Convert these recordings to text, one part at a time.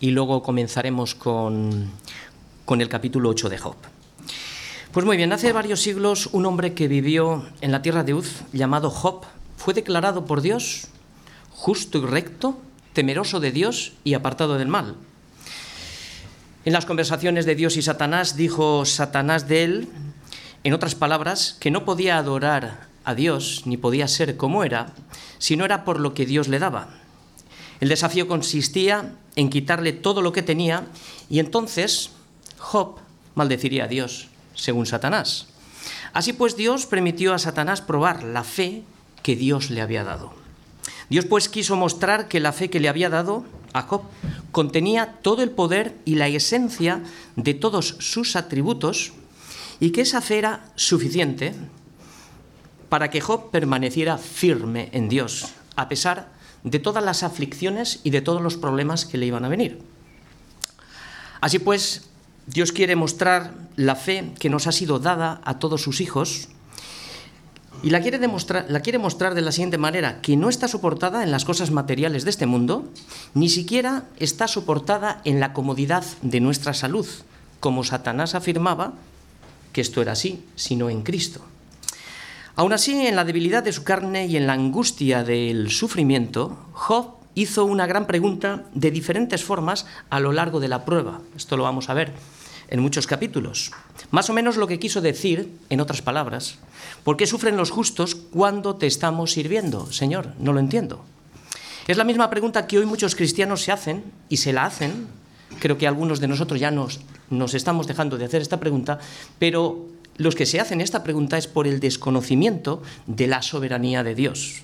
y luego comenzaremos con, con el capítulo 8 de Job. Pues muy bien, hace varios siglos un hombre que vivió en la tierra de Uz, llamado Job, fue declarado por Dios justo y recto, temeroso de Dios y apartado del mal. En las conversaciones de Dios y Satanás dijo Satanás de él, en otras palabras, que no podía adorar a Dios ni podía ser como era si no era por lo que Dios le daba. El desafío consistía en quitarle todo lo que tenía y entonces Job maldeciría a Dios, según Satanás. Así pues Dios permitió a Satanás probar la fe que Dios le había dado. Dios pues quiso mostrar que la fe que le había dado a Job contenía todo el poder y la esencia de todos sus atributos y que esa fe era suficiente para que Job permaneciera firme en Dios, a pesar de todas las aflicciones y de todos los problemas que le iban a venir. Así pues, Dios quiere mostrar la fe que nos ha sido dada a todos sus hijos y la quiere, demostrar, la quiere mostrar de la siguiente manera, que no está soportada en las cosas materiales de este mundo, ni siquiera está soportada en la comodidad de nuestra salud, como Satanás afirmaba que esto era así, sino en Cristo. Aún así, en la debilidad de su carne y en la angustia del sufrimiento, Job hizo una gran pregunta de diferentes formas a lo largo de la prueba. Esto lo vamos a ver en muchos capítulos. Más o menos lo que quiso decir, en otras palabras, ¿por qué sufren los justos cuando te estamos sirviendo? Señor, no lo entiendo. Es la misma pregunta que hoy muchos cristianos se hacen y se la hacen. Creo que algunos de nosotros ya nos, nos estamos dejando de hacer esta pregunta, pero los que se hacen esta pregunta es por el desconocimiento de la soberanía de Dios.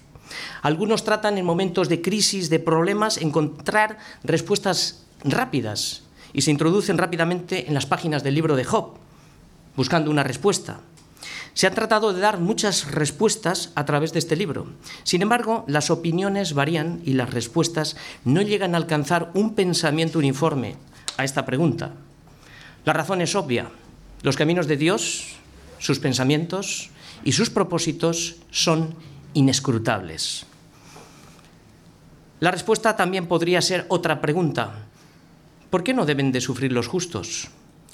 Algunos tratan en momentos de crisis, de problemas, encontrar respuestas rápidas y se introducen rápidamente en las páginas del libro de Job, buscando una respuesta. Se han tratado de dar muchas respuestas a través de este libro. Sin embargo, las opiniones varían y las respuestas no llegan a alcanzar un pensamiento uniforme a esta pregunta. La razón es obvia. Los caminos de Dios sus pensamientos y sus propósitos son inescrutables. La respuesta también podría ser otra pregunta. ¿Por qué no deben de sufrir los justos?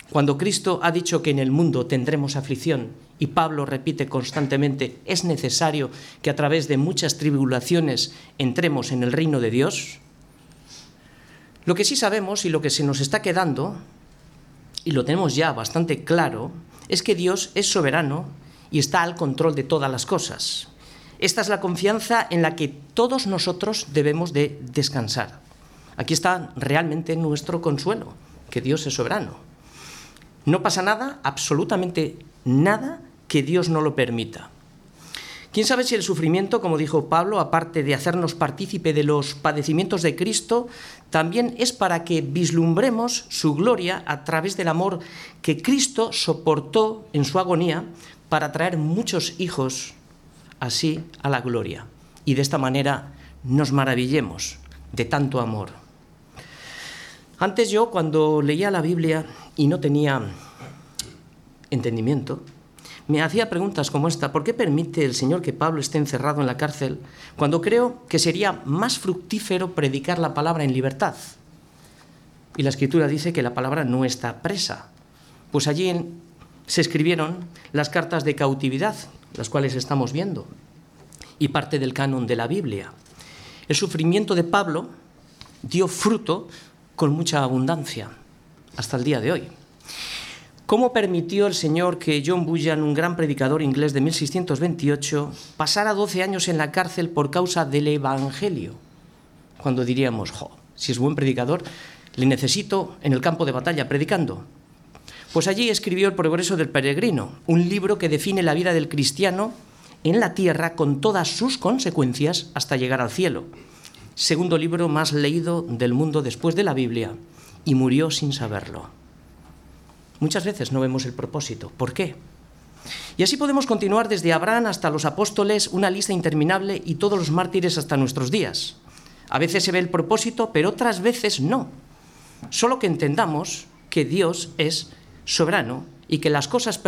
Cuando Cristo ha dicho que en el mundo tendremos aflicción y Pablo repite constantemente, es necesario que a través de muchas tribulaciones entremos en el reino de Dios, lo que sí sabemos y lo que se nos está quedando, y lo tenemos ya bastante claro, es que Dios es soberano y está al control de todas las cosas. Esta es la confianza en la que todos nosotros debemos de descansar. Aquí está realmente nuestro consuelo, que Dios es soberano. No pasa nada, absolutamente nada, que Dios no lo permita. ¿Quién sabe si el sufrimiento, como dijo Pablo, aparte de hacernos partícipe de los padecimientos de Cristo, también es para que vislumbremos su gloria a través del amor que Cristo soportó en su agonía para traer muchos hijos así a la gloria? Y de esta manera nos maravillemos de tanto amor. Antes yo, cuando leía la Biblia y no tenía entendimiento, me hacía preguntas como esta, ¿por qué permite el Señor que Pablo esté encerrado en la cárcel cuando creo que sería más fructífero predicar la palabra en libertad? Y la escritura dice que la palabra no está presa, pues allí se escribieron las cartas de cautividad, las cuales estamos viendo, y parte del canon de la Biblia. El sufrimiento de Pablo dio fruto con mucha abundancia hasta el día de hoy. ¿Cómo permitió el Señor que John Bunyan, un gran predicador inglés de 1628, pasara 12 años en la cárcel por causa del Evangelio? Cuando diríamos, jo, si es buen predicador, le necesito en el campo de batalla predicando. Pues allí escribió El progreso del peregrino, un libro que define la vida del cristiano en la tierra con todas sus consecuencias hasta llegar al cielo. Segundo libro más leído del mundo después de la Biblia, y murió sin saberlo. Muchas veces no vemos el propósito. ¿Por qué? Y así podemos continuar desde Abraham hasta los apóstoles, una lista interminable y todos los mártires hasta nuestros días. A veces se ve el propósito, pero otras veces no. Solo que entendamos que Dios es soberano y que las cosas,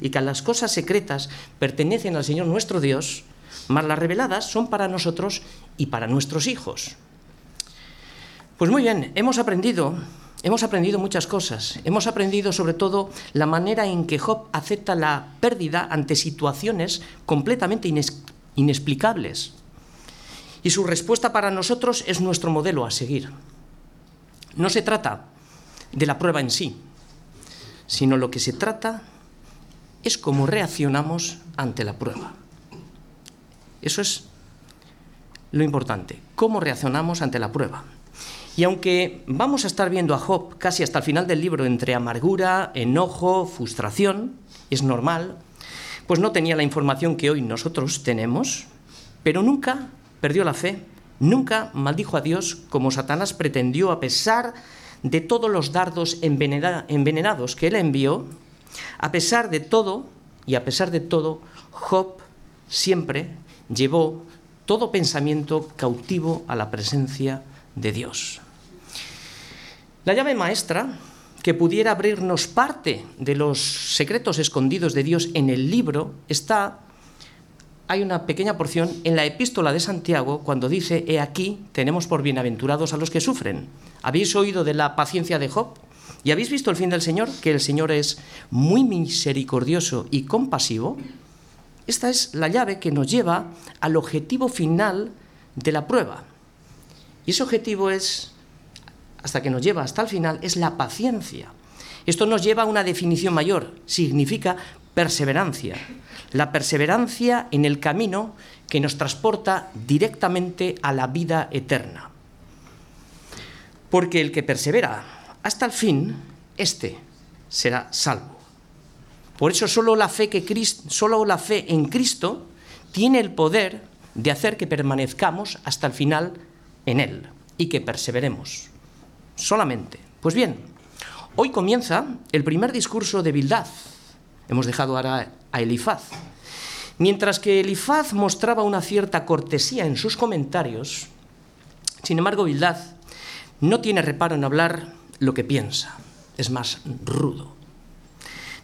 y que las cosas secretas pertenecen al Señor nuestro Dios, más las reveladas son para nosotros y para nuestros hijos. Pues muy bien, hemos aprendido, hemos aprendido muchas cosas. Hemos aprendido sobre todo la manera en que Job acepta la pérdida ante situaciones completamente inexplicables. Y su respuesta para nosotros es nuestro modelo a seguir. No se trata de la prueba en sí, sino lo que se trata es cómo reaccionamos ante la prueba. Eso es lo importante, cómo reaccionamos ante la prueba. Y aunque vamos a estar viendo a Job casi hasta el final del libro entre amargura, enojo, frustración, es normal, pues no tenía la información que hoy nosotros tenemos, pero nunca perdió la fe, nunca maldijo a Dios como Satanás pretendió a pesar de todos los dardos envenenados que él envió, a pesar de todo, y a pesar de todo, Job siempre llevó todo pensamiento cautivo a la presencia de Dios. La llave maestra que pudiera abrirnos parte de los secretos escondidos de Dios en el libro está, hay una pequeña porción en la epístola de Santiago cuando dice, he aquí, tenemos por bienaventurados a los que sufren. ¿Habéis oído de la paciencia de Job? ¿Y habéis visto el fin del Señor? Que el Señor es muy misericordioso y compasivo. Esta es la llave que nos lleva al objetivo final de la prueba. Y ese objetivo es, hasta que nos lleva hasta el final, es la paciencia. Esto nos lleva a una definición mayor, significa perseverancia. La perseverancia en el camino que nos transporta directamente a la vida eterna. Porque el que persevera hasta el fin, éste será salvo. Por eso solo la fe, que solo la fe en Cristo tiene el poder de hacer que permanezcamos hasta el final en Él y que perseveremos. Solamente. Pues bien, hoy comienza el primer discurso de Bildad. Hemos dejado ahora a Elifaz. Mientras que Elifaz mostraba una cierta cortesía en sus comentarios, sin embargo, Bildad no tiene reparo en hablar lo que piensa, es más rudo.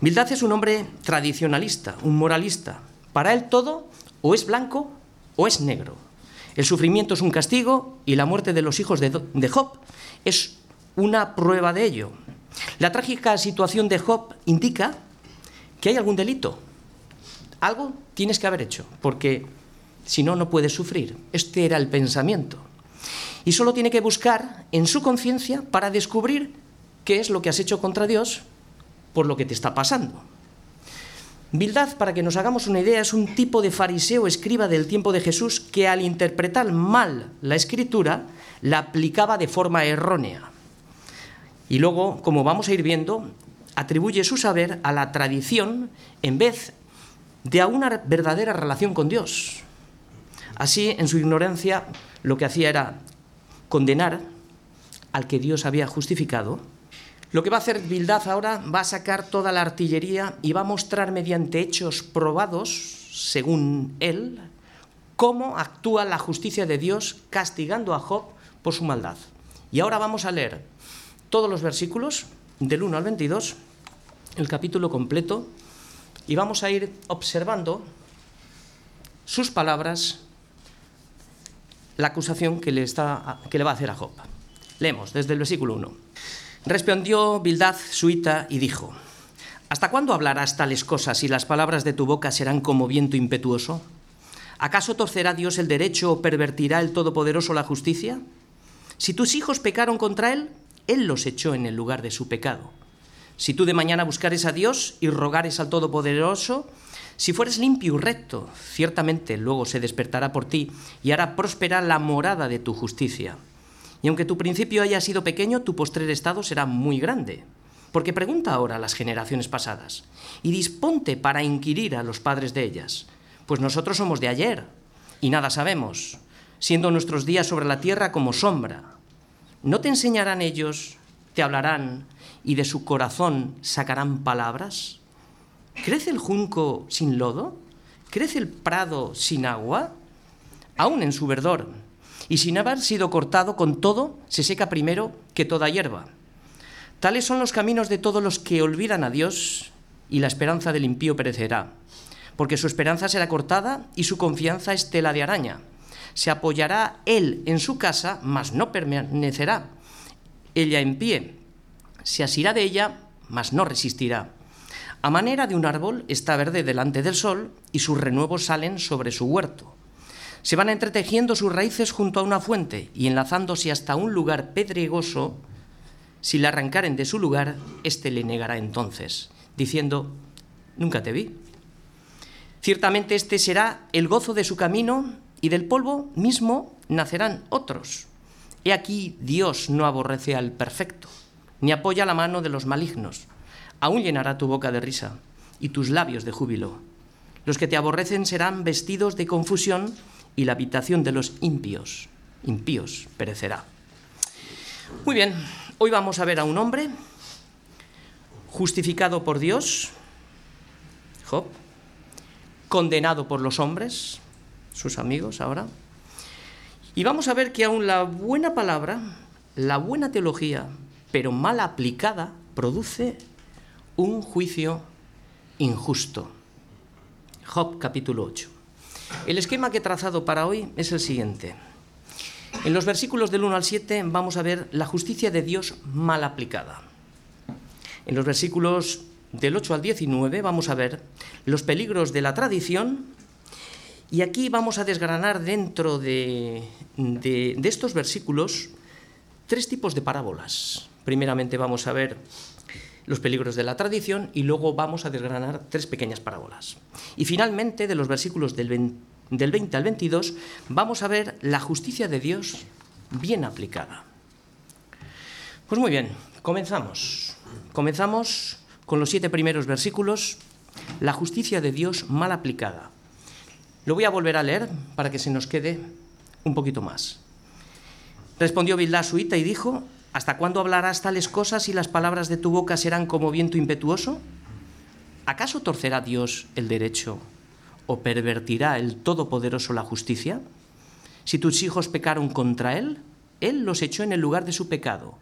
Bildad es un hombre tradicionalista, un moralista. Para él todo o es blanco o es negro. El sufrimiento es un castigo y la muerte de los hijos de, Job es una prueba de ello. La trágica situación de Job indica que hay algún delito. Algo tienes que haber hecho, porque si no, no puedes sufrir. Este era el pensamiento. Y solo tiene que buscar en su conciencia para descubrir qué es lo que has hecho contra Dios por lo que te está pasando. Bildad, para que nos hagamos una idea, es un tipo de fariseo escriba del tiempo de Jesús que al interpretar mal la escritura la aplicaba de forma errónea. Y luego, como vamos a ir viendo, atribuye su saber a la tradición en vez de a una verdadera relación con Dios. Así, en su ignorancia, lo que hacía era condenar al que Dios había justificado lo que va a hacer Bildad ahora va a sacar toda la artillería y va a mostrar mediante hechos probados, según él, cómo actúa la justicia de Dios castigando a Job por su maldad. Y ahora vamos a leer todos los versículos del 1 al 22, el capítulo completo, y vamos a ir observando sus palabras, la acusación que le, está, que le va a hacer a Job. Leemos desde el versículo 1. Respondió Bildad suita y dijo, ¿Hasta cuándo hablarás tales cosas y las palabras de tu boca serán como viento impetuoso? ¿Acaso torcerá Dios el derecho o pervertirá el Todopoderoso la justicia? Si tus hijos pecaron contra Él, Él los echó en el lugar de su pecado. Si tú de mañana buscares a Dios y rogares al Todopoderoso, si fueres limpio y recto, ciertamente luego se despertará por ti y hará próspera la morada de tu justicia. Y aunque tu principio haya sido pequeño, tu postrer estado será muy grande. Porque pregunta ahora a las generaciones pasadas y disponte para inquirir a los padres de ellas, pues nosotros somos de ayer y nada sabemos, siendo nuestros días sobre la tierra como sombra. ¿No te enseñarán ellos, te hablarán y de su corazón sacarán palabras? ¿Crece el junco sin lodo? ¿Crece el prado sin agua? Aún en su verdor y sin haber sido cortado con todo, se seca primero que toda hierba. Tales son los caminos de todos los que olvidan a Dios, y la esperanza del impío perecerá, porque su esperanza será cortada y su confianza es tela de araña. Se apoyará él en su casa, mas no permanecerá, ella en pie. Se asirá de ella, mas no resistirá. A manera de un árbol está verde delante del sol y sus renuevos salen sobre su huerto. Se van entretejiendo sus raíces junto a una fuente y enlazándose hasta un lugar pedregoso, si la arrancaren de su lugar, éste le negará entonces, diciendo, nunca te vi. Ciertamente este será el gozo de su camino y del polvo mismo nacerán otros. He aquí Dios no aborrece al perfecto, ni apoya la mano de los malignos aún llenará tu boca de risa y tus labios de júbilo. Los que te aborrecen serán vestidos de confusión y la habitación de los impios, impíos, perecerá. Muy bien, hoy vamos a ver a un hombre justificado por Dios, Job, condenado por los hombres, sus amigos ahora, y vamos a ver que aún la buena palabra, la buena teología, pero mal aplicada, produce un juicio injusto. Job capítulo 8. El esquema que he trazado para hoy es el siguiente. En los versículos del 1 al 7 vamos a ver la justicia de Dios mal aplicada. En los versículos del 8 al 19 vamos a ver los peligros de la tradición y aquí vamos a desgranar dentro de, de, estos versículos tres tipos de parábolas. Primeramente vamos a ver los peligros de la tradición y luego vamos a desgranar tres pequeñas parábolas. Y finalmente, de los versículos del 20, al 22, vamos a ver la justicia de Dios bien aplicada. Pues muy bien, comenzamos. Comenzamos con los siete primeros versículos, la justicia de Dios mal aplicada. Lo voy a volver a leer para que se nos quede un poquito más. Respondió suita y dijo, ¿Hasta cuándo hablarás tales cosas y las palabras de tu boca serán como viento impetuoso? ¿Acaso torcerá Dios el derecho o pervertirá el Todopoderoso la justicia? Si tus hijos pecaron contra Él, Él los echó en el lugar de su pecado.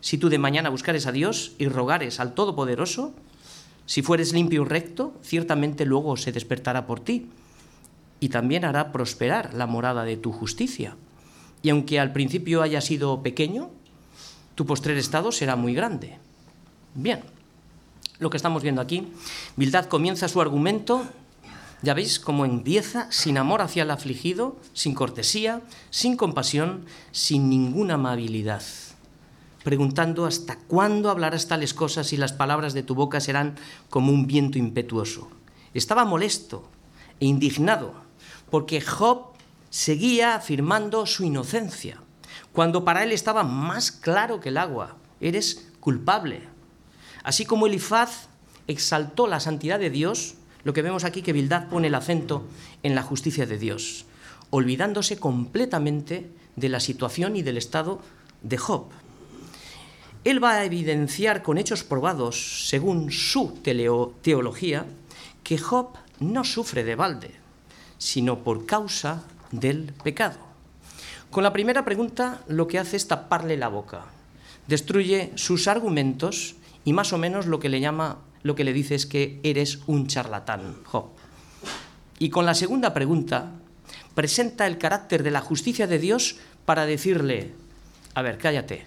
Si tú de mañana buscares a Dios y rogares al Todopoderoso, si fueres limpio y recto, ciertamente luego se despertará por ti y también hará prosperar la morada de tu justicia. Y aunque al principio haya sido pequeño, tu postrer estado será muy grande. Bien, lo que estamos viendo aquí, Bildad comienza su argumento, ya veis cómo empieza sin amor hacia el afligido, sin cortesía, sin compasión, sin ninguna amabilidad, preguntando hasta cuándo hablarás tales cosas y las palabras de tu boca serán como un viento impetuoso. Estaba molesto e indignado porque Job seguía afirmando su inocencia cuando para él estaba más claro que el agua. Eres culpable. Así como Elifaz exaltó la santidad de Dios, lo que vemos aquí que Bildad pone el acento en la justicia de Dios, olvidándose completamente de la situación y del estado de Job. Él va a evidenciar con hechos probados, según su teología, que Job no sufre de balde, sino por causa del pecado. Con la primera pregunta lo que hace es taparle la boca, destruye sus argumentos y más o menos lo que le llama, lo que le dice es que eres un charlatán, Job. Y con la segunda pregunta presenta el carácter de la justicia de Dios para decirle, a ver, cállate,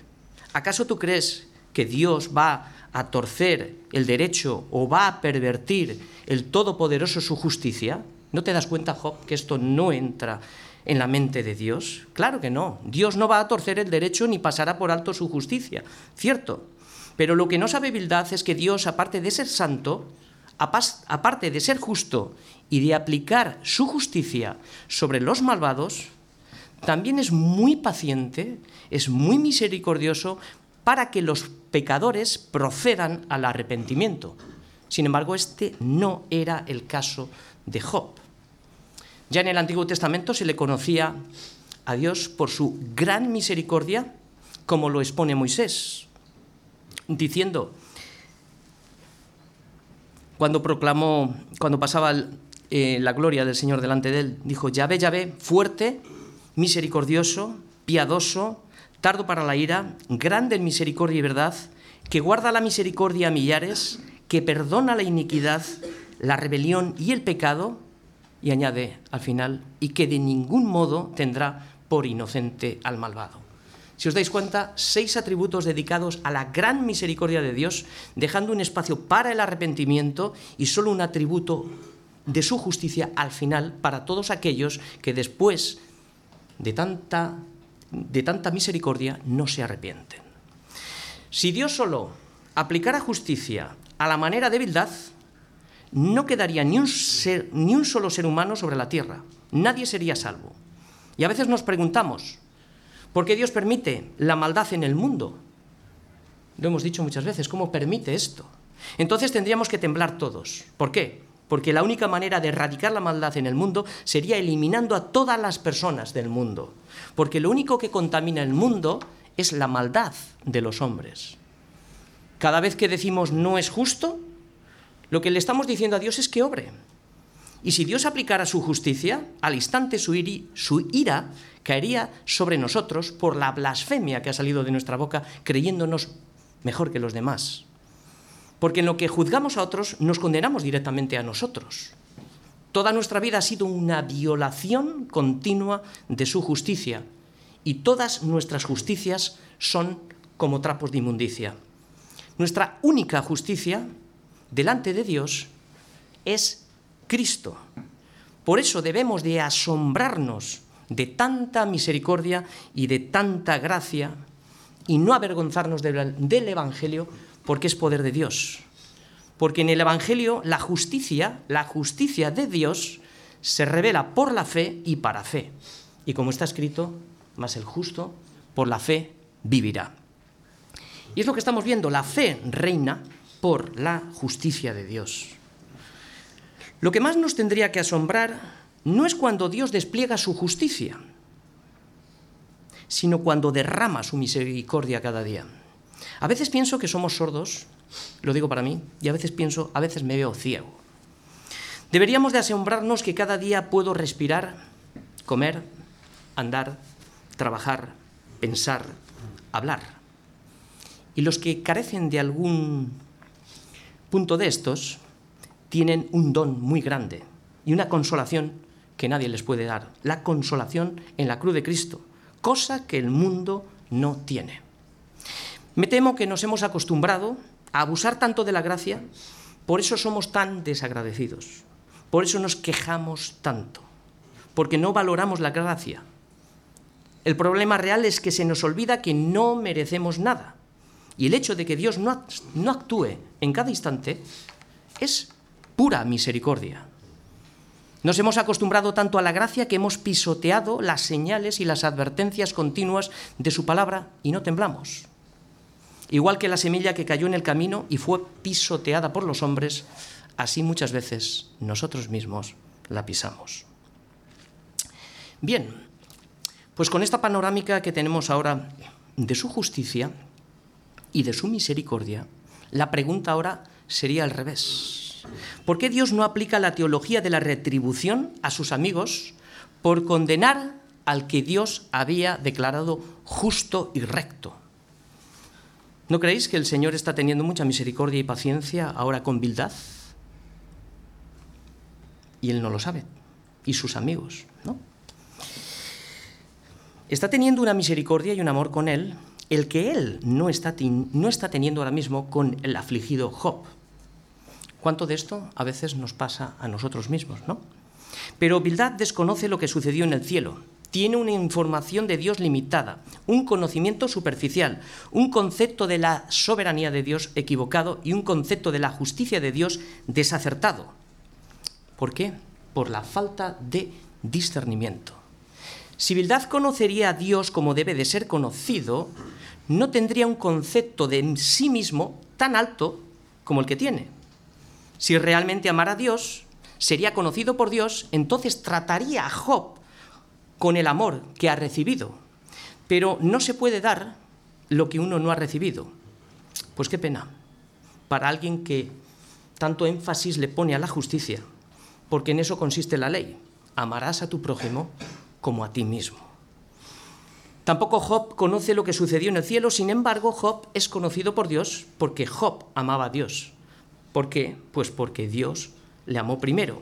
¿acaso tú crees que Dios va a torcer el derecho o va a pervertir el Todopoderoso su justicia? ¿No te das cuenta, Job, que esto no entra en la mente de Dios? Claro que no. Dios no va a torcer el derecho ni pasará por alto su justicia. Cierto. Pero lo que no sabe Bildad es que Dios, aparte de ser santo, aparte de ser justo y de aplicar su justicia sobre los malvados, también es muy paciente, es muy misericordioso para que los pecadores procedan al arrepentimiento. Sin embargo, este no era el caso de Job. Ya en el Antiguo Testamento se le conocía a Dios por su gran misericordia, como lo expone Moisés, diciendo, cuando proclamó, cuando pasaba eh, la gloria del Señor delante de él, dijo, Yahvé, Yahvé, fuerte, misericordioso, piadoso, tardo para la ira, grande en misericordia y verdad, que guarda la misericordia a millares, que perdona la iniquidad, la rebelión y el pecado, y añade al final, y que de ningún modo tendrá por inocente al malvado. si os dais cuenta, seis atributos dedicados a la gran misericordia de Dios, dejando un espacio para el arrepentimiento y solo un atributo de su justicia al final para todos aquellos que después de tanta, de tanta misericordia no se arrepienten. Si Dios solo aplicara justicia a la manera de Bildad, no quedaría ni un, ni un solo ser humano sobre la tierra. Nadie sería salvo. Y a veces nos preguntamos, ¿por qué Dios permite la maldad en el mundo? Lo hemos dicho muchas veces, ¿cómo permite esto? Entonces tendríamos que temblar todos. ¿Por qué? Porque la única manera de erradicar la maldad en el mundo sería eliminando a todas las personas del mundo. Porque lo único que contamina el mundo es la maldad de los hombres. Cada vez que decimos no es justo, lo que le estamos diciendo a Dios es que obre. Y si Dios aplicara su justicia, al instante su, su, ira caería sobre nosotros por la blasfemia que ha salido de nuestra boca, creyéndonos mejor que los demás. Porque en lo que juzgamos a otros, nos condenamos directamente a nosotros. Toda nuestra vida ha sido una violación continua de su justicia. Y todas nuestras justicias son como trapos de inmundicia. Nuestra única justicia delante de Dios es Cristo. Por eso debemos de asombrarnos de tanta misericordia y de tanta gracia y no avergonzarnos del Evangelio porque es poder de Dios. Porque en el Evangelio la justicia, la justicia de Dios, se revela por la fe y para fe. Y como está escrito, más el justo por la fe vivirá. Y es lo que estamos viendo, la fe reina por la justicia de Dios. Lo que más nos tendría que asombrar no es cuando Dios despliega su justicia, sino cuando derrama su misericordia cada día. A veces pienso que somos sordos, lo digo para mí, y a veces pienso, a veces me veo ciego. Deberíamos de asombrarnos que cada día puedo respirar, comer, andar, trabajar, pensar, hablar. Y los que carecen de algún punto de estos tienen un don muy grande y una consolación que nadie les puede dar, la consolación en la cruz de Cristo, cosa que el mundo no tiene. Me temo que nos hemos acostumbrado a abusar tanto de la gracia, por eso somos tan desagradecidos, por eso nos quejamos tanto, porque no valoramos la gracia. El problema real es que se nos olvida que no merecemos nada y el hecho de que Dios no, actúe en cada instante es pura misericordia. Nos hemos acostumbrado tanto a la gracia que hemos pisoteado las señales y las advertencias continuas de su palabra y no temblamos. Igual que la semilla que cayó en el camino y fue pisoteada por los hombres, así muchas veces nosotros mismos la pisamos. Bien, pues con esta panorámica que tenemos ahora de su justicia, y de su misericordia, la pregunta ahora sería al revés. ¿Por qué Dios no aplica la teología de la retribución a sus amigos por condenar al que Dios había declarado justo y recto? ¿No creéis que el Señor está teniendo mucha misericordia y paciencia ahora con Bildad? Y Él no lo sabe. Y sus amigos, ¿no? Está teniendo una misericordia y un amor con Él el que él no está, no está teniendo ahora mismo con el afligido Job. ¿Cuánto de esto a veces nos pasa a nosotros mismos, no? Pero Bildad desconoce lo que sucedió en el cielo. Tiene una información de Dios limitada, un conocimiento superficial, un concepto de la soberanía de Dios equivocado y un concepto de la justicia de Dios desacertado. ¿Por qué? Por la falta de discernimiento. Si Bildad conocería a Dios como debe de ser conocido, no tendría un concepto de sí mismo tan alto como el que tiene. Si realmente amara a Dios, sería conocido por Dios, entonces trataría a Job con el amor que ha recibido. Pero no se puede dar lo que uno no ha recibido. Pues qué pena para alguien que tanto énfasis le pone a la justicia, porque en eso consiste la ley. Amarás a tu prójimo como a ti mismo. Tampoco Job conoce lo que sucedió en el cielo, sin embargo Job es conocido por Dios porque Job amaba a Dios. ¿Por qué? Pues porque Dios le amó primero.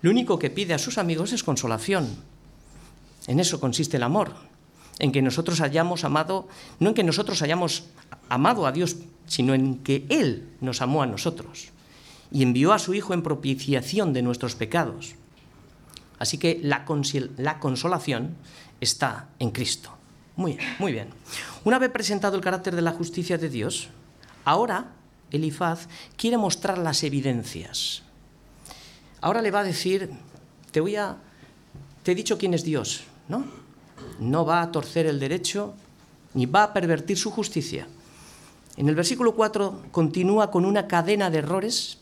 Lo único que pide a sus amigos es consolación. En eso consiste el amor. en que nosotros hayamos amado, no en que nosotros hayamos amado a Dios, sino en que Él nos amó a nosotros y envió a su Hijo en propiciación de nuestros pecados. Así que la, la consolación está en Cristo. Muy bien, muy bien. Una vez presentado el carácter de la justicia de Dios, ahora Elifaz quiere mostrar las evidencias. Ahora le va a decir, te voy a te he dicho quién es Dios, ¿no? No va a torcer el derecho ni va a pervertir su justicia. En el versículo 4 continúa con una cadena de errores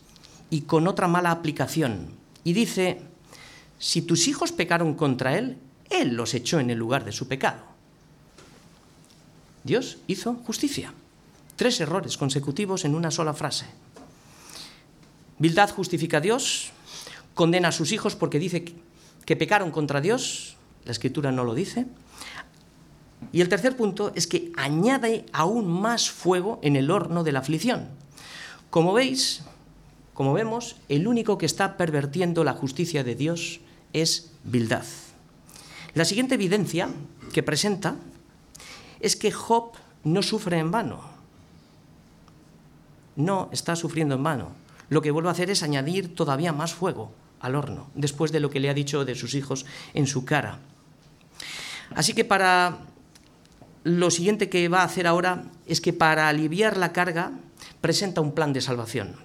y con otra mala aplicación. Y dice, si tus hijos pecaron contra Él, Él los echó en el lugar de su pecado. Dios hizo justicia. Tres errores consecutivos en una sola frase. Bildad justifica a Dios, condena a sus hijos porque dice que pecaron contra Dios, la escritura no lo dice. Y el tercer punto es que añade aún más fuego en el horno de la aflicción. Como veis, como vemos, el único que está pervertiendo la justicia de Dios es Bildad. La siguiente evidencia que presenta es que Job no sufre en vano. No está sufriendo en vano. Lo que vuelve a hacer es añadir todavía más fuego al horno, después de lo que le ha dicho de sus hijos en su cara. Así que para lo siguiente que va a hacer ahora es que para aliviar la carga presenta un plan de salvación.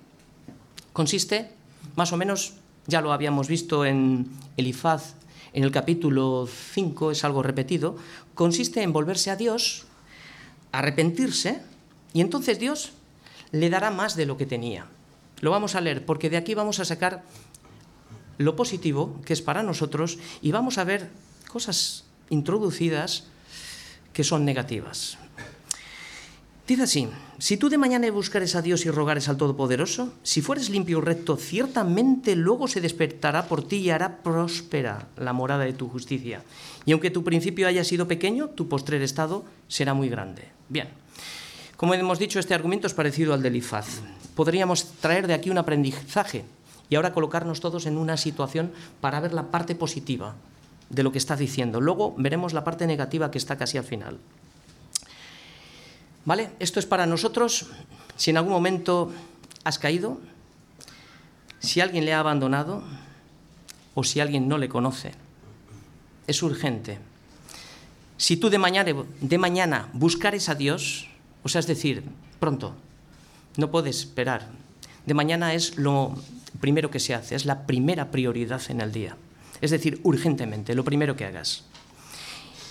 Consiste, más o menos, ya lo habíamos visto en Elifaz en el capítulo 5, es algo repetido, consiste en volverse a Dios, arrepentirse, y entonces Dios le dará más de lo que tenía. Lo vamos a leer porque de aquí vamos a sacar lo positivo que es para nosotros y vamos a ver cosas introducidas que son negativas. Dice así, si tú de mañana buscares a Dios y rogares al Todopoderoso, si fueres limpio y recto, ciertamente luego se despertará por ti y hará próspera la morada de tu justicia. Y aunque tu principio haya sido pequeño, tu postrer estado será muy grande. Bien, como hemos dicho, este argumento es parecido al del Ifaz. Podríamos traer de aquí un aprendizaje y ahora colocarnos todos en una situación para ver la parte positiva de lo que está diciendo. Luego veremos la parte negativa que está casi al final. ¿Vale? Esto es para nosotros. Si en algún momento has caído, si alguien le ha abandonado o si alguien no le conoce, es urgente. Si tú de mañana, de mañana buscares a Dios, o sea, es decir, pronto, no puedes esperar. De mañana es lo primero que se hace, es la primera prioridad en el día. Es decir, urgentemente, lo primero que hagas.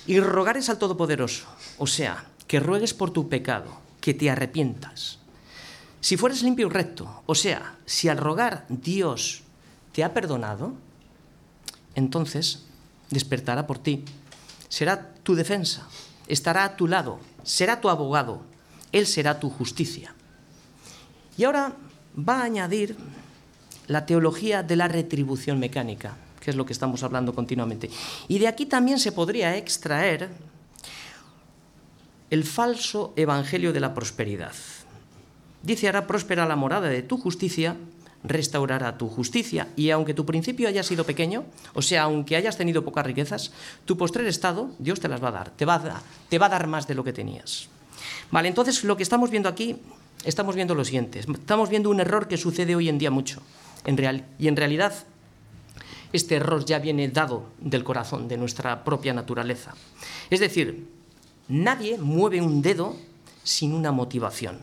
Y rogares al Todopoderoso, o sea, que ruegues por tu pecado, que te arrepientas. Si fueres limpio y recto, o sea, si al rogar Dios te ha perdonado, entonces despertará por ti, será tu defensa, estará a tu lado, será tu abogado, Él será tu justicia. Y ahora va a añadir la teología de la retribución mecánica, que es lo que estamos hablando continuamente. Y de aquí también se podría extraer el falso evangelio de la prosperidad. Dice, hará próspera la morada de tu justicia, restaurará tu justicia, y aunque tu principio haya sido pequeño, o sea, aunque hayas tenido pocas riquezas, tu postrer estado, Dios te las va a dar, te va a dar, más de lo que tenías. Vale, entonces lo que estamos viendo aquí, estamos viendo lo siguiente, estamos viendo un error que sucede hoy en día mucho y en realidad este error ya viene dado del corazón, de nuestra propia naturaleza. Es decir, nadie mueve un dedo sin una motivación,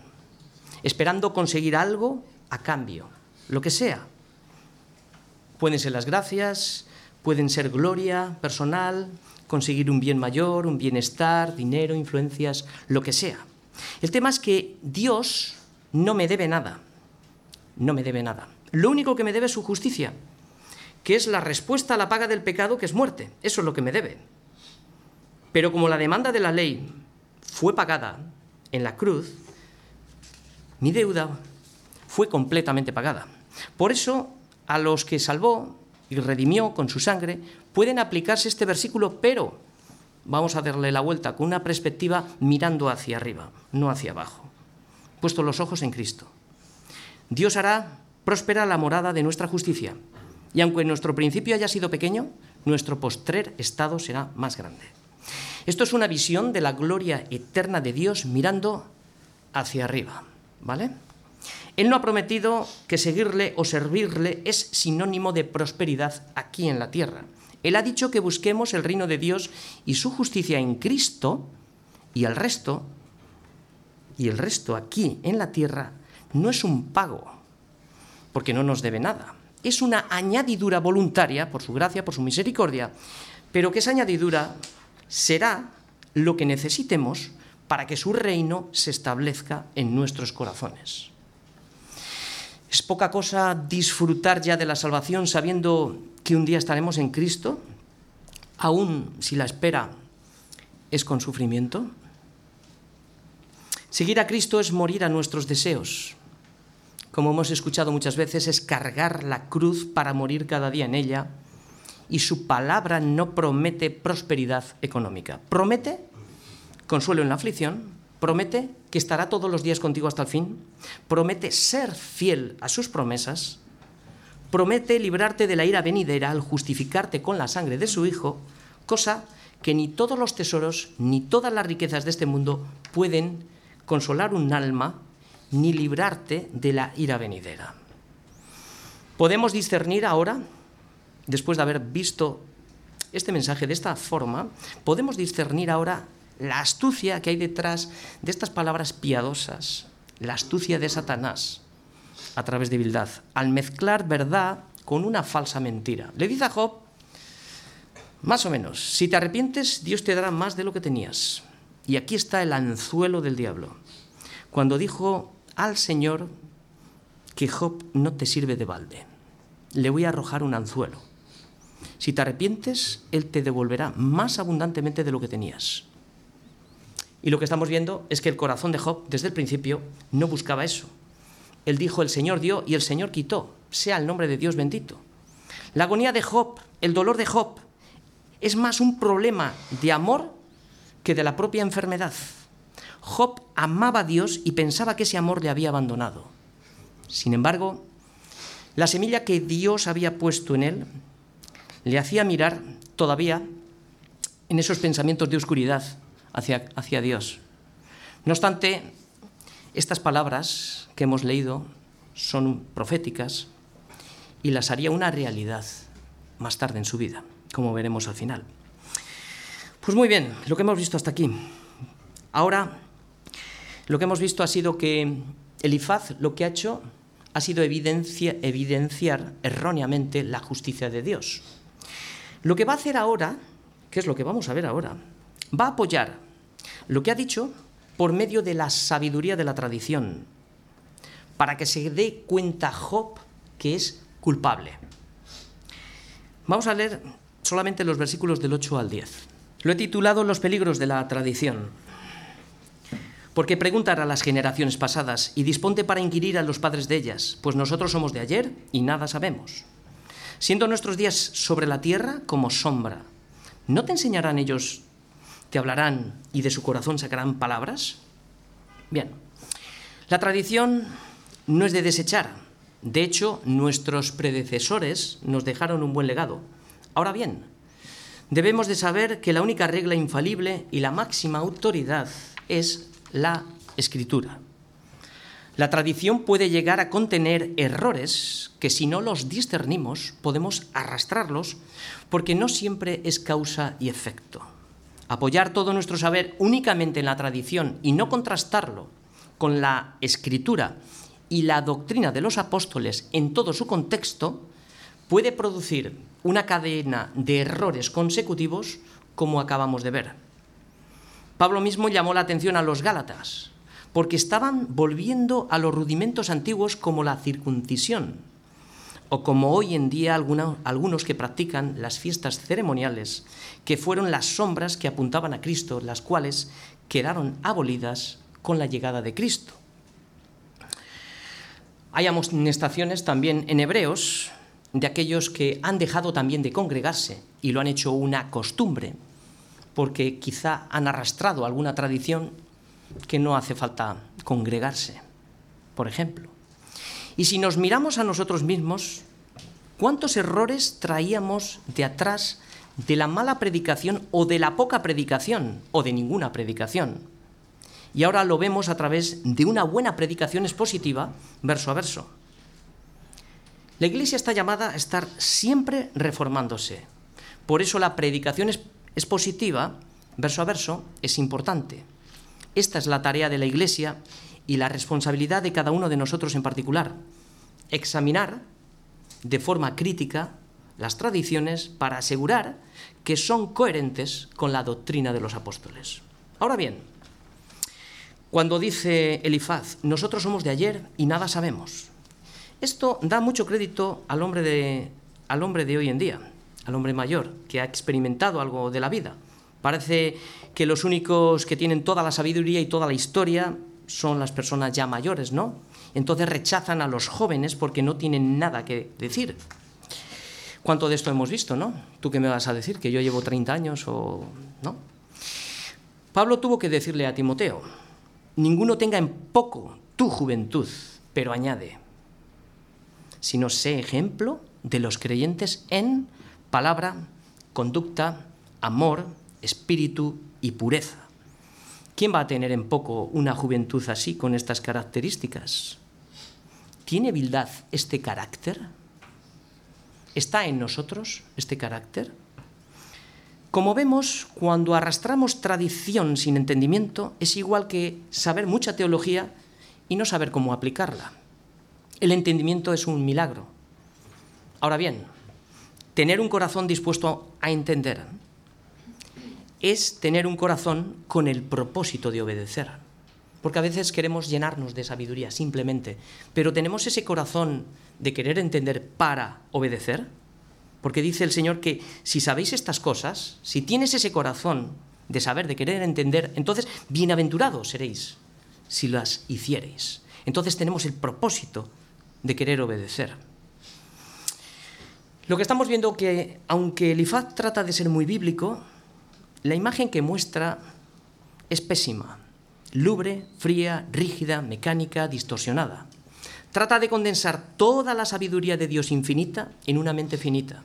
esperando conseguir algo a cambio, lo que sea. Pueden ser las gracias, pueden ser gloria personal, conseguir un bien mayor, un bienestar, dinero, influencias, lo que sea. El tema es que Dios no me debe nada, no me debe nada. Lo único que me debe es su justicia, que es la respuesta a la paga del pecado, que es muerte. Eso es lo que me debe. Pero como la demanda de la ley fue pagada en la cruz, mi deuda fue completamente pagada. Por eso, a los que salvó y redimió con su sangre, pueden aplicarse este versículo, pero vamos a darle la vuelta con una perspectiva mirando hacia arriba, no hacia abajo, puesto los ojos en Cristo. Dios hará próspera la morada de nuestra justicia. Y aunque nuestro principio haya sido pequeño, nuestro postrer estado será más grande. Esto es una visión de la gloria eterna de Dios mirando hacia arriba, ¿vale? Él no ha prometido que seguirle o servirle es sinónimo de prosperidad aquí en la tierra. Él ha dicho que busquemos el reino de Dios y su justicia en Cristo y el resto, y el resto aquí en la tierra, no es un pago, porque no nos debe nada. Es una añadidura voluntaria, por su gracia, por su misericordia, pero que esa añadidura será lo que necesitemos para que su reino se establezca en nuestros corazones. Es poca cosa disfrutar ya de la salvación sabiendo que un día estaremos en Cristo, aun si la espera es con sufrimiento. Seguir a Cristo es morir a nuestros deseos. Como hemos escuchado muchas veces, es cargar la cruz para morir cada día en ella. Y su palabra no promete prosperidad económica. Promete consuelo en la aflicción, promete que estará todos los días contigo hasta el fin, promete ser fiel a sus promesas, promete librarte de la ira venidera al justificarte con la sangre de su Hijo, cosa que ni todos los tesoros ni todas las riquezas de este mundo pueden consolar un alma ni librarte de la ira venidera. Podemos discernir ahora, después de haber visto este mensaje de esta forma, podemos discernir ahora la astucia que hay detrás de estas palabras piadosas, la astucia de Satanás a través de Bildad, al mezclar verdad con una falsa mentira. Le dice a Job, más o menos, si te arrepientes, Dios te dará más de lo que tenías. Y aquí está el anzuelo del diablo. Cuando dijo al Señor que Job no te sirve de balde, le voy a arrojar un anzuelo. Si te arrepientes, Él te devolverá más abundantemente de lo que tenías. Y lo que estamos viendo es que el corazón de Job desde el principio no buscaba eso. Él dijo, el Señor dio y el Señor quitó, sea el nombre de Dios bendito. La agonía de Job, el dolor de Job, es más un problema de amor que de la propia enfermedad. Job amaba a Dios y pensaba que ese amor le había abandonado. Sin embargo, la semilla que Dios había puesto en él le hacía mirar todavía en esos pensamientos de oscuridad hacia, Dios. No obstante, estas palabras que hemos leído son proféticas y las haría una realidad más tarde en su vida, como veremos al final. Pues muy bien, lo que hemos visto hasta aquí. Ahora, lo que hemos visto ha sido que Elifaz lo que ha hecho ha sido evidenciar erróneamente la justicia de Dios. Lo que va a hacer ahora, que es lo que vamos a ver ahora, va a apoyar lo que ha dicho por medio de la sabiduría de la tradición, para que se dé cuenta Job que es culpable. Vamos a leer solamente los versículos del 8 al 10. Lo he titulado Los peligros de la tradición. Porque preguntar a las generaciones pasadas y disponte para inquirir a los padres de ellas, pues nosotros somos de ayer y nada sabemos. Siendo nuestros días sobre la tierra como sombra, ¿no te enseñarán ellos te hablarán y de su corazón sacarán palabras? Bien, la tradición no es de desechar. De hecho, nuestros predecesores nos dejaron un buen legado. Ahora bien, debemos de saber que la única regla infalible y la máxima autoridad es la escritura. La tradición puede llegar a contener errores que si no los discernimos podemos arrastrarlos porque no siempre es causa y efecto apoyar todo nuestro saber únicamente en la tradición y no contrastarlo con la escritura y la doctrina de los apóstoles en todo su contexto, puede producir una cadena de errores consecutivos como acabamos de ver. Pablo mismo llamó la atención a los Gálatas, porque estaban volviendo a los rudimentos antiguos como la circuncisión, o como hoy en día algunos que practican las fiestas ceremoniales, que fueron las sombras que apuntaban a Cristo, las cuales quedaron abolidas con la llegada de Cristo. Hay amonestaciones también en Hebreos de aquellos que han dejado también de congregarse y lo han hecho una costumbre, porque quizá han arrastrado alguna tradición que no hace falta congregarse, por ejemplo. Y si nos miramos a nosotros mismos, ¿cuántos errores traíamos de atrás de la mala predicación o de la poca predicación o de ninguna predicación. Y ahora lo vemos a través de una buena predicación expositiva, verso a verso. La Iglesia está llamada a estar siempre reformándose. Por eso la predicación expositiva, verso a verso, es importante. Esta es la tarea de la Iglesia y la responsabilidad de cada uno de nosotros en particular. Examinar de forma crítica las tradiciones para asegurar que son coherentes con la doctrina de los apóstoles. Ahora bien, cuando dice Elifaz, nosotros somos de ayer y nada sabemos, esto da mucho crédito al hombre de, al hombre de hoy en día, al hombre mayor, que ha experimentado algo de la vida. Parece que los únicos que tienen toda la sabiduría y toda la historia son las personas ya mayores, ¿no? Entonces rechazan a los jóvenes porque no tienen nada que decir. ¿Cuánto de esto hemos visto, no? ¿Tú qué me vas a decir? ¿Que yo llevo 30 años o no? Pablo tuvo que decirle a Timoteo, ninguno tenga en poco tu juventud, pero añade, sino sé ejemplo de los creyentes en palabra, conducta, amor, espíritu y pureza. ¿Quién va a tener en poco una juventud así, con estas características? ¿Tiene Bildad este carácter? ¿Está en nosotros este carácter? Como vemos, cuando arrastramos tradición sin entendimiento, es igual que saber mucha teología y no saber cómo aplicarla. El entendimiento es un milagro. Ahora bien, tener un corazón dispuesto a entender es tener un corazón con el propósito de obedecer. Porque a veces queremos llenarnos de sabiduría simplemente, pero tenemos ese corazón de querer entender para obedecer. Porque dice el Señor que si sabéis estas cosas, si tienes ese corazón de saber, de querer entender, entonces bienaventurados seréis si las hiciereis. Entonces tenemos el propósito de querer obedecer. Lo que estamos viendo que, aunque Elifaz trata de ser muy bíblico, la imagen que muestra es pésima, lubre, fría, rígida, mecánica, distorsionada. Trata de condensar toda la sabiduría de Dios infinita en una mente finita,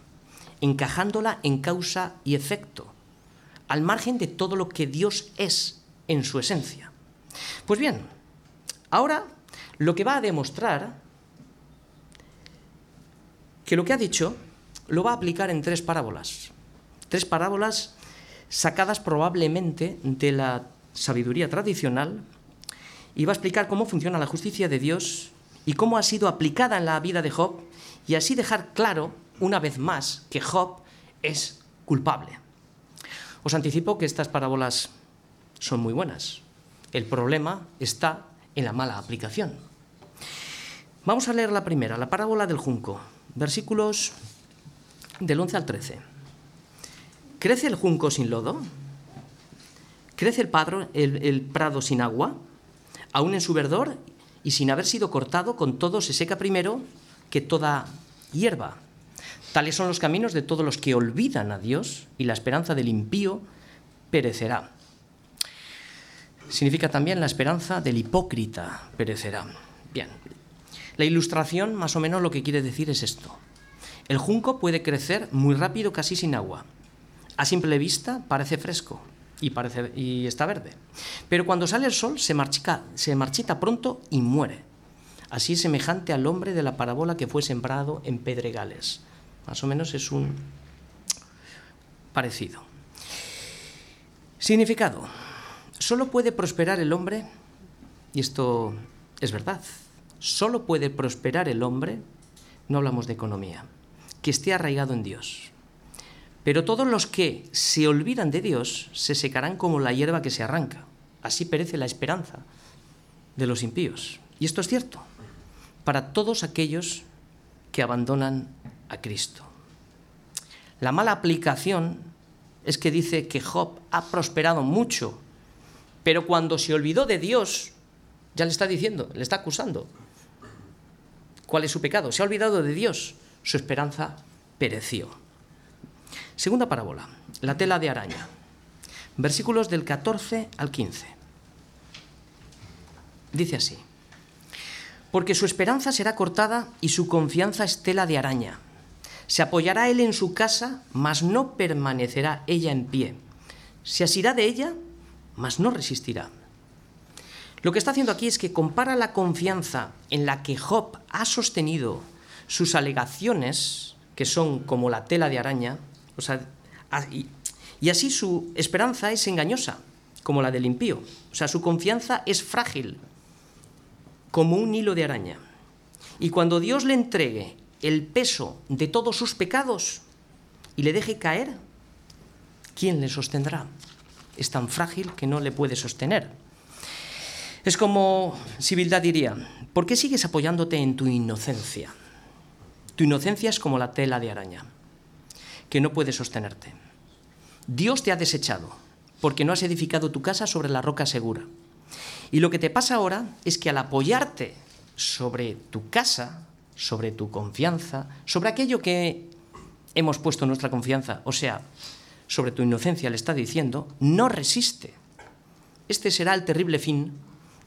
encajándola en causa y efecto, al margen de todo lo que Dios es en su esencia. Pues bien, ahora lo que va a demostrar que lo que ha dicho lo va a aplicar en tres parábolas. Tres parábolas sacadas probablemente de la sabiduría tradicional y va a explicar cómo funciona la justicia de Dios y cómo ha sido aplicada en la vida de Job y así dejar claro una vez más que Job es culpable. Os anticipo que estas parábolas son muy buenas. El problema está en la mala aplicación. Vamos a leer la primera, la parábola del junco, versículos del 11 al 13. ¿Crece el junco sin lodo? ¿Crece el, el, prado sin agua? Aún en su verdor y sin haber sido cortado, con todo se seca primero que toda hierba. Tales son los caminos de todos los que olvidan a Dios y la esperanza del impío perecerá. Significa también la esperanza del hipócrita perecerá. Bien, la ilustración más o menos lo que quiere decir es esto. El junco puede crecer muy rápido casi sin agua a simple vista parece fresco y, parece, y está verde. Pero cuando sale el sol se, marchica, se marchita pronto y muere. Así semejante al hombre de la parábola que fue sembrado en pedregales. Más o menos es un parecido. Significado. Solo puede prosperar el hombre, y esto es verdad, solo puede prosperar el hombre, no hablamos de economía, que esté arraigado en Dios. Pero todos los que se olvidan de Dios se secarán como la hierba que se arranca. Así perece la esperanza de los impíos. Y esto es cierto para todos aquellos que abandonan a Cristo. La mala aplicación es que dice que Job ha prosperado mucho, pero cuando se olvidó de Dios, ya le está diciendo, le está acusando. ¿Cuál es su pecado? Se ha olvidado de Dios, su esperanza pereció. Segunda parábola, la tela de araña. Versículos del 14 al 15. Dice así, porque su esperanza será cortada y su confianza es tela de araña. Se apoyará él en su casa, mas no permanecerá ella en pie. Se asirá de ella, mas no resistirá. Lo que está haciendo aquí es que compara la confianza en la que Job ha sostenido sus alegaciones, que son como la tela de araña, o sea, y así su esperanza es engañosa, como la del impío. O sea, su confianza es frágil, como un hilo de araña. Y cuando Dios le entregue el peso de todos sus pecados y le deje caer, ¿quién le sostendrá? Es tan frágil que no le puede sostener. Es como si diría, ¿por qué sigues apoyándote en tu inocencia? Tu inocencia es como la tela de araña, que no puede sostenerte. Dios te ha desechado porque no has edificado tu casa sobre la roca segura. Y lo que te pasa ahora es que al apoyarte sobre tu casa, sobre tu confianza, sobre aquello que hemos puesto nuestra confianza, o sea, sobre tu inocencia, le está diciendo, no resiste. Este será el terrible fin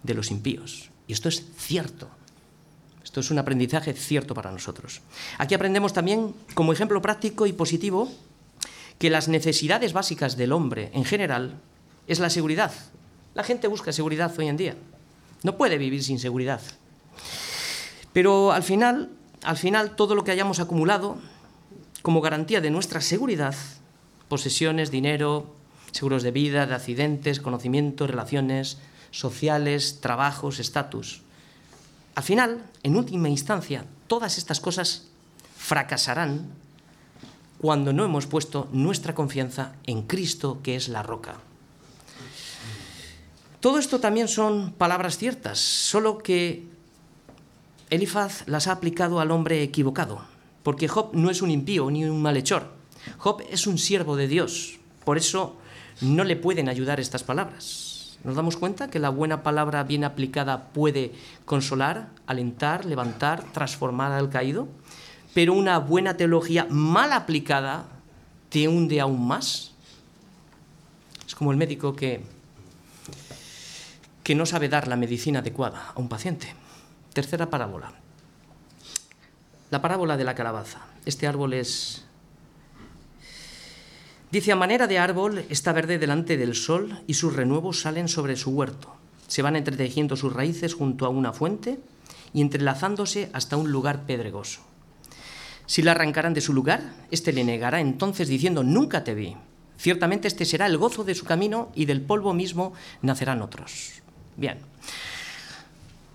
de los impíos. Y esto es cierto. Esto es un aprendizaje cierto para nosotros. Aquí aprendemos también, como ejemplo práctico y positivo, que las necesidades básicas del hombre en general es la seguridad. La gente busca seguridad hoy en día. No puede vivir sin seguridad. Pero al final, al final todo lo que hayamos acumulado como garantía de nuestra seguridad, posesiones, dinero, seguros de vida, de accidentes, conocimientos, relaciones sociales, trabajos, estatus. Al final, en última instancia, todas estas cosas fracasarán cuando no hemos puesto nuestra confianza en Cristo, que es la roca. Todo esto también son palabras ciertas, solo que Elifaz las ha aplicado al hombre equivocado, porque Job no es un impío ni un malhechor. Job es un siervo de Dios, por eso no le pueden ayudar estas palabras. ¿Nos damos cuenta que la buena palabra bien aplicada puede consolar, alentar, levantar, transformar al caído? pero una buena teología mal aplicada te hunde aún más. Es como el médico que, que no sabe dar la medicina adecuada a un paciente. Tercera parábola. La parábola de la calabaza. Este árbol es... Dice, a manera de árbol está verde delante del sol y sus renuevos salen sobre su huerto. Se van entretejiendo sus raíces junto a una fuente y entrelazándose hasta un lugar pedregoso. Si la arrancaran de su lugar, éste le negará entonces diciendo, nunca te vi. Ciertamente este será el gozo de su camino y del polvo mismo nacerán otros. Bien.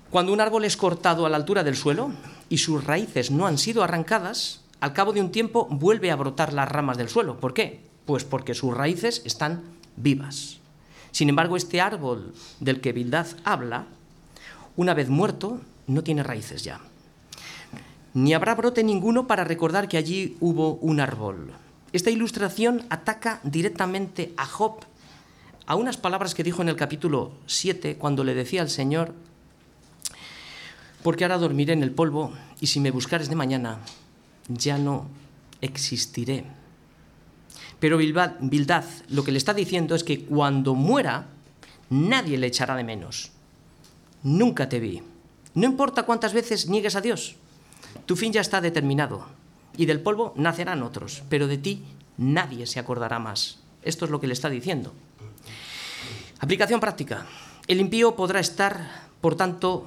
Cuando un árbol es cortado a la altura del suelo y sus raíces no han sido arrancadas, al cabo de un tiempo vuelve a brotar las ramas del suelo. ¿Por qué? Pues porque sus raíces están vivas. Sin embargo, este árbol del que Bildad habla, una vez muerto, no tiene raíces ya ni habrá brote ninguno para recordar que allí hubo un árbol. Esta ilustración ataca directamente a Job, a unas palabras que dijo en el capítulo 7, cuando le decía al Señor, porque ahora dormiré en el polvo y si me buscares de mañana, ya no existiré. Pero Bildad lo que le está diciendo es que cuando muera, nadie le echará de menos. Nunca te vi. No importa cuántas veces niegues a Dios, tu fin ya está determinado y del polvo nacerán otros, pero de ti nadie se acordará más. Esto es lo que le está diciendo. Aplicación práctica. El impío podrá estar, por tanto,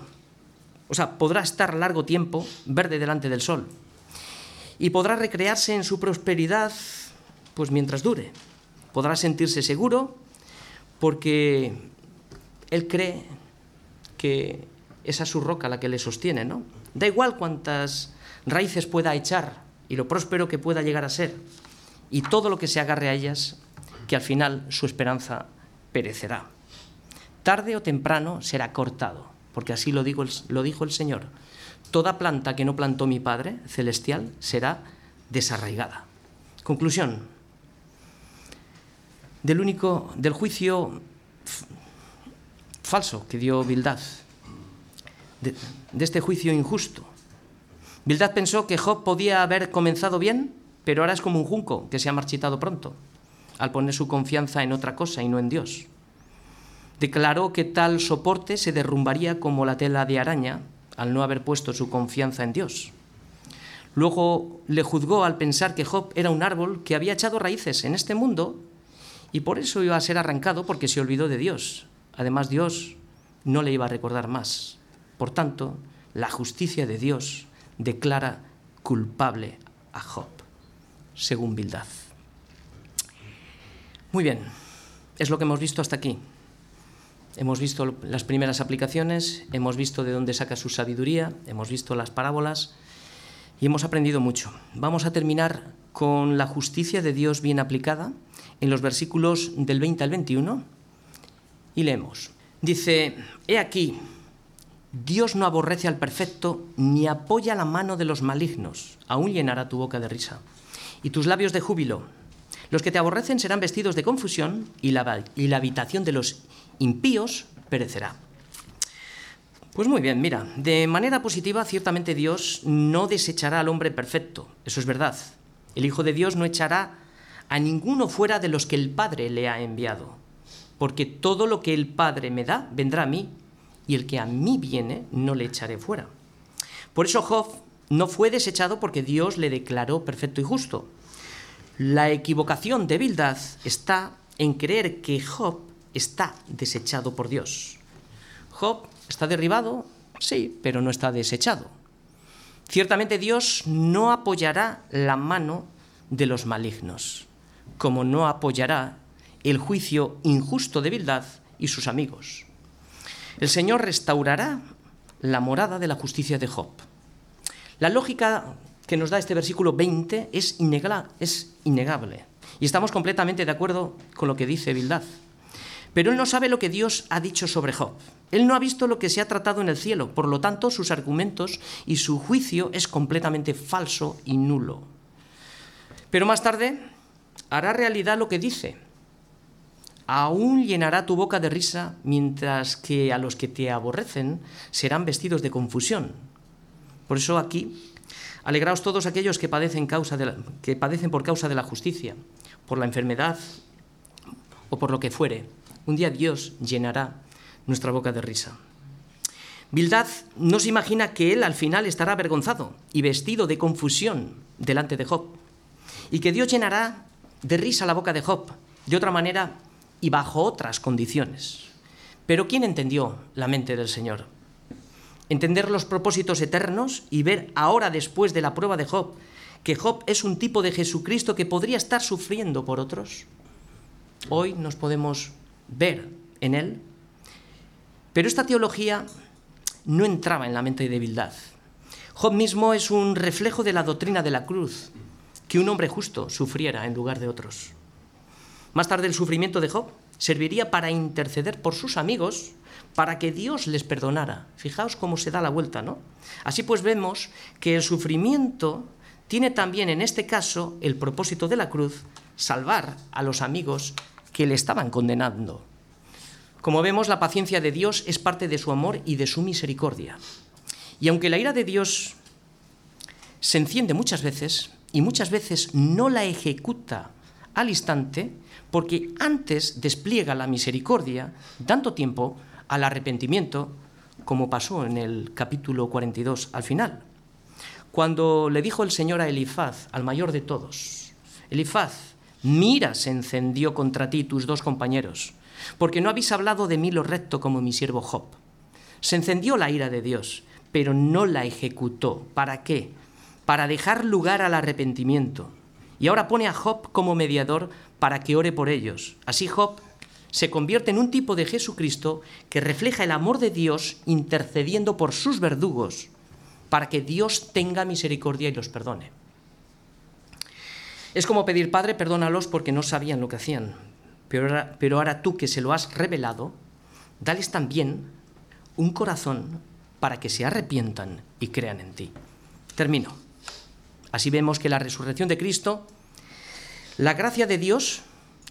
o sea, podrá estar largo tiempo verde delante del sol y podrá recrearse en su prosperidad pues mientras dure. Podrá sentirse seguro porque él cree que esa es su roca la que le sostiene, ¿no? Da igual cuántas raíces pueda echar y lo próspero que pueda llegar a ser, y todo lo que se agarre a ellas, que al final su esperanza perecerá. Tarde o temprano será cortado, porque así lo, digo, lo dijo el Señor. Toda planta que no plantó mi Padre celestial será desarraigada. Conclusión. Del único, del juicio falso que dio Bildad de, este juicio injusto. Bildad pensó que Job podía haber comenzado bien, pero ahora es como un junco que se ha marchitado pronto, al poner su confianza en otra cosa y no en Dios. Declaró que tal soporte se derrumbaría como la tela de araña al no haber puesto su confianza en Dios. Luego le juzgó al pensar que Job era un árbol que había echado raíces en este mundo y por eso iba a ser arrancado porque se olvidó de Dios. Además, Dios no le iba a recordar más. Por tanto, la justicia de Dios declara culpable a Job, según Bildad. Muy bien, es lo que hemos visto hasta aquí. Hemos visto las primeras aplicaciones, hemos visto de dónde saca su sabiduría, hemos visto las parábolas y hemos aprendido mucho. Vamos a terminar con la justicia de Dios bien aplicada en los versículos del 20 al 21 y leemos. Dice, he aquí, Dios no aborrece al perfecto ni apoya la mano de los malignos, aún llenará tu boca de risa y tus labios de júbilo. Los que te aborrecen serán vestidos de confusión y la, y la habitación de los impíos perecerá. Pues muy bien, mira, de manera positiva, ciertamente Dios no desechará al hombre perfecto, eso es verdad. El Hijo de Dios no echará a ninguno fuera de los que el Padre le ha enviado, porque todo lo que el Padre me da vendrá a mí, y el que a mí viene no le echaré fuera. Por eso Job no fue desechado porque Dios le declaró perfecto y justo. La equivocación de Bildad está en creer que Job está desechado por Dios. Job está derribado, sí, pero no está desechado. Ciertamente Dios no apoyará la mano de los malignos, como no apoyará el juicio injusto de Bildad y sus amigos. El Señor restaurará la morada de la justicia de Job. La lógica que nos da este versículo 20 es, es innegable. Y estamos completamente de acuerdo con lo que dice Bildad. Pero él no sabe lo que Dios ha dicho sobre Job. Él no ha visto lo que se ha tratado en el cielo, por lo tanto sus argumentos y su juicio es completamente falso y nulo. Pero más tarde hará realidad lo que dice. Aún llenará tu boca de risa, mientras que a los que te aborrecen serán vestidos de confusión. Por eso aquí, alegraos todos aquellos que padecen, por causa de la justicia, por la enfermedad o por lo que fuere un día Dios llenará nuestra boca de risa. Bildad no se imagina que él al final estará avergonzado y vestido de confusión delante de Job, y que Dios llenará de risa la boca de Job de otra manera y bajo otras condiciones. Pero ¿quién entendió la mente del Señor? Entender los propósitos eternos y ver ahora después de la prueba de Job que Job es un tipo de Jesucristo que podría estar sufriendo por otros. Hoy nos podemos ver en él. Pero esta teología no entraba en la mente de Bildad. Job mismo es un reflejo de la doctrina de la cruz, que un hombre justo sufriera en lugar de otros. Más tarde el sufrimiento de Job serviría para interceder por sus amigos para que Dios les perdonara. Fijaos cómo se da la vuelta, ¿no? Así pues vemos que el sufrimiento tiene también en este caso el propósito de la cruz, salvar a los amigos que le estaban condenando. Como vemos, la paciencia de Dios es parte de su amor y de su misericordia. Y aunque la ira de Dios se enciende muchas veces, y muchas veces no la ejecuta al instante, porque antes despliega la misericordia, dando tiempo al arrepentimiento, como pasó en el capítulo 42 al final. Cuando le dijo el Señor a Elifaz, al mayor de todos, Elifaz, Mira se encendió contra ti tus dos compañeros, porque no habéis hablado de mí lo recto como mi siervo Job. Se encendió la ira de Dios, pero no la ejecutó. ¿Para qué? Para dejar lugar al arrepentimiento. Y ahora pone a Job como mediador para que ore por ellos. Así Job se convierte en un tipo de Jesucristo que refleja el amor de Dios intercediendo por sus verdugos, para que Dios tenga misericordia y los perdone. Es como pedir, Padre, perdónalos porque no sabían lo que hacían. Pero ahora, pero ahora tú que se lo has revelado, dales también un corazón para que se arrepientan y crean en ti. Termino. Así vemos que la resurrección de Cristo, la gracia de Dios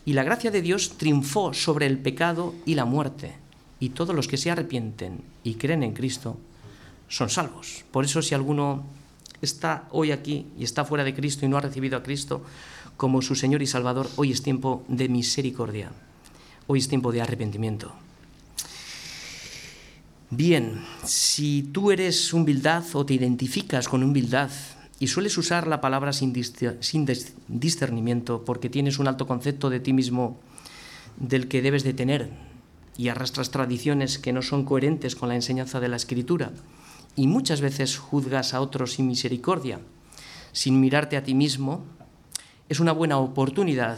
y la gracia de Dios triunfó sobre el pecado y la muerte. Y todos los que se arrepienten y creen en Cristo son salvos. Por eso si alguno está hoy aquí y está fuera de Cristo y no ha recibido a Cristo como su Señor y Salvador, hoy es tiempo de misericordia, hoy es tiempo de arrepentimiento. Bien, si tú eres humildad o te identificas con humildad y sueles usar la palabra sin, discernimiento porque tienes un alto concepto de ti mismo del que debes de tener y arrastras tradiciones que no son coherentes con la enseñanza de la Escritura y muchas veces juzgas a otros sin misericordia, sin mirarte a ti mismo, es una buena oportunidad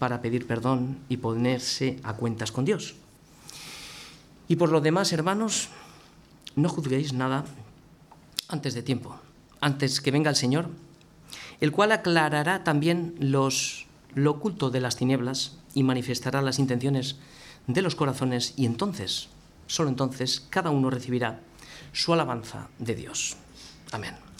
para pedir perdón y ponerse a cuentas con Dios. Y por lo demás, hermanos, no juzguéis nada antes de tiempo antes que venga el Señor, el cual aclarará también los, lo oculto de las tinieblas y manifestará las intenciones de los corazones y entonces, solo entonces, cada uno recibirá su alabanza de Dios. Amén.